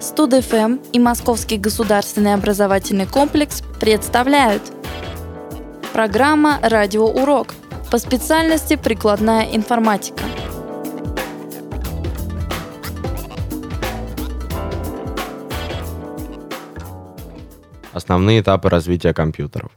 Студ-ФМ и Московский государственный образовательный комплекс представляют Программа «Радиоурок» по специальности «Прикладная информатика». Основные этапы развития компьютеров.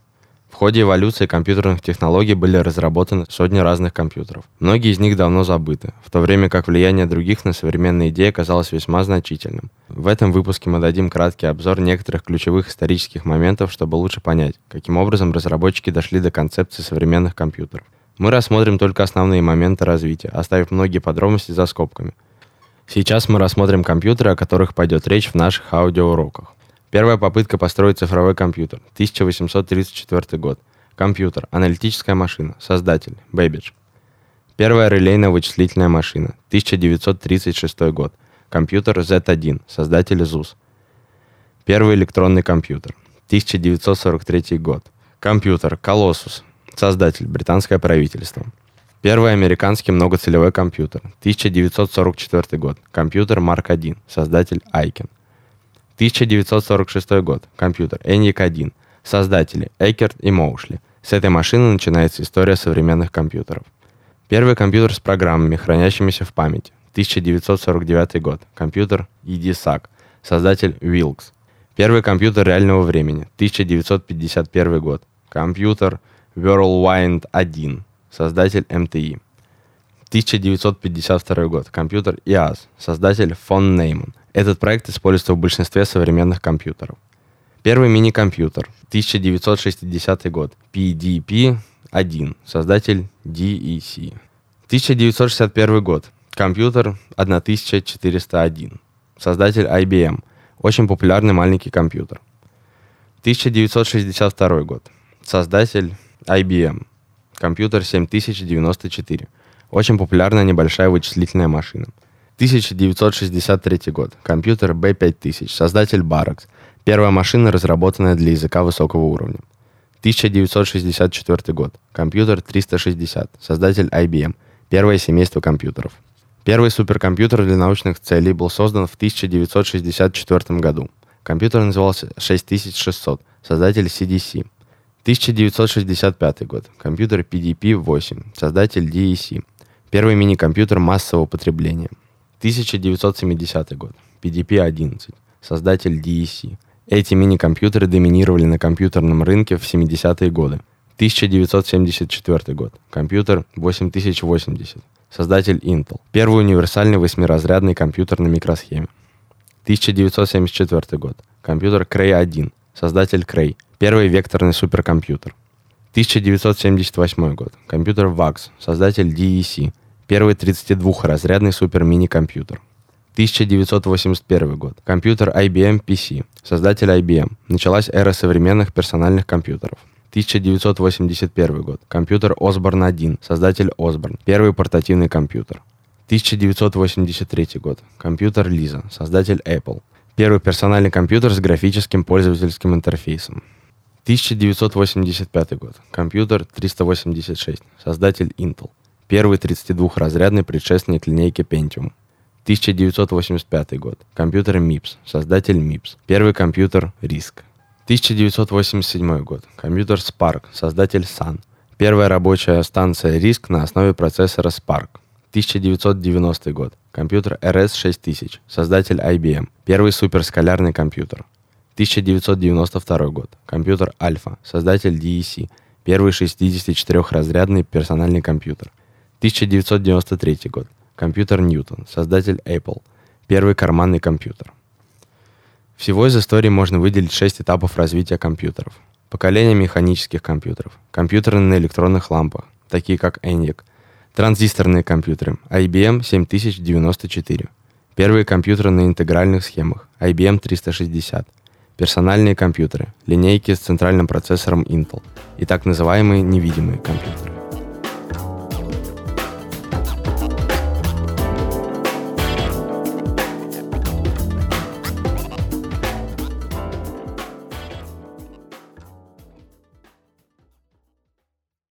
Ходе эволюции компьютерных технологий были разработаны сотни разных компьютеров. Многие из них давно забыты, в то время как влияние других на современные идеи оказалось весьма значительным. В этом выпуске мы дадим краткий обзор некоторых ключевых исторических моментов, чтобы лучше понять, каким образом разработчики дошли до концепции современных компьютеров. Мы рассмотрим только основные моменты развития, оставив многие подробности за скобками. Сейчас мы рассмотрим компьютеры, о которых пойдет речь в наших аудиоуроках. Первая попытка построить цифровой компьютер. 1834 год. Компьютер. Аналитическая машина. Создатель. Бэббидж. Первая релейно-вычислительная машина. 1936 год. Компьютер Z1. Создатель Цузе. Первый электронный компьютер. 1943 год. Компьютер. Colossus. Создатель. Британское правительство. Первый американский многоцелевой компьютер. 1944 год. Компьютер Марк 1. Создатель Айкен. 1946 год. Компьютер. ENIAC 1. Создатели. Экерт и Моушли. С этой машины начинается история современных компьютеров. Первый компьютер с программами, хранящимися в памяти. 1949 год. Компьютер EDSAC. Создатель Wilks. Первый компьютер реального времени. 1951 год. Компьютер Whirlwind 1. Создатель MTI. 1952 год. Компьютер IAS. Создатель фон Нейман. Этот проект используется в большинстве современных компьютеров. Первый мини-компьютер. 1960 год. PDP-1. Создатель DEC. 1961 год. Компьютер 1401. Создатель IBM. Очень популярный маленький компьютер. 1962 год. Создатель IBM. Компьютер 7094. Очень популярная небольшая вычислительная машина. 1963 год. Компьютер B5000. Создатель Barracks. Первая машина, разработанная для языка высокого уровня. 1964 год. Компьютер 360. Создатель IBM. Первое семейство компьютеров. Первый суперкомпьютер для научных целей был создан в 1964 году. Компьютер назывался 6600. Создатель CDC. 1965 год. Компьютер PDP-8. Создатель DEC. Первый мини-компьютер массового потребления. 1970 год. PDP-11. Создатель DEC. Эти мини-компьютеры доминировали на компьютерном рынке в 70-е годы. 1974 год. Компьютер 8080. Создатель Intel. Первый универсальный восьмиразрядный компьютер на микросхеме. 1974 год. Компьютер Cray 1. Создатель Cray. Первый векторный суперкомпьютер. 1978 год. Компьютер VAX. Создатель DEC. Первый 32-разрядный супер-мини-компьютер. 1981 год. Компьютер IBM PC. Создатель IBM. Началась эра современных персональных компьютеров. 1981 год. Компьютер Osborne 1. Создатель Osborne. Первый портативный компьютер. 1983 год. Компьютер Lisa. Создатель Apple. Первый персональный компьютер с графическим пользовательским интерфейсом. 1985 год. Компьютер 386. Создатель Intel. Первый 32-разрядный предшественник линейки Pentium. 1985 год. Компьютер MIPS. Создатель MIPS. Первый компьютер RISC. 1987 год. Компьютер Spark. Создатель Sun. Первая рабочая станция RISC на основе процессора Spark. 1990 год. Компьютер RS-6000. Создатель IBM. Первый суперскалярный компьютер. 1992 год. Компьютер Alpha. Создатель DEC. Первый 64-разрядный персональный компьютер. 1993 год. Компьютер Ньютон. Создатель Apple. Первый карманный компьютер. Всего из истории можно выделить шесть этапов развития компьютеров. Поколение механических компьютеров. Компьютеры на электронных лампах, такие как ENIAC. Транзисторные компьютеры. IBM 7094. Первые компьютеры на интегральных схемах. IBM 360. Персональные компьютеры. Линейки с центральным процессором Intel. И так называемые невидимые компьютеры.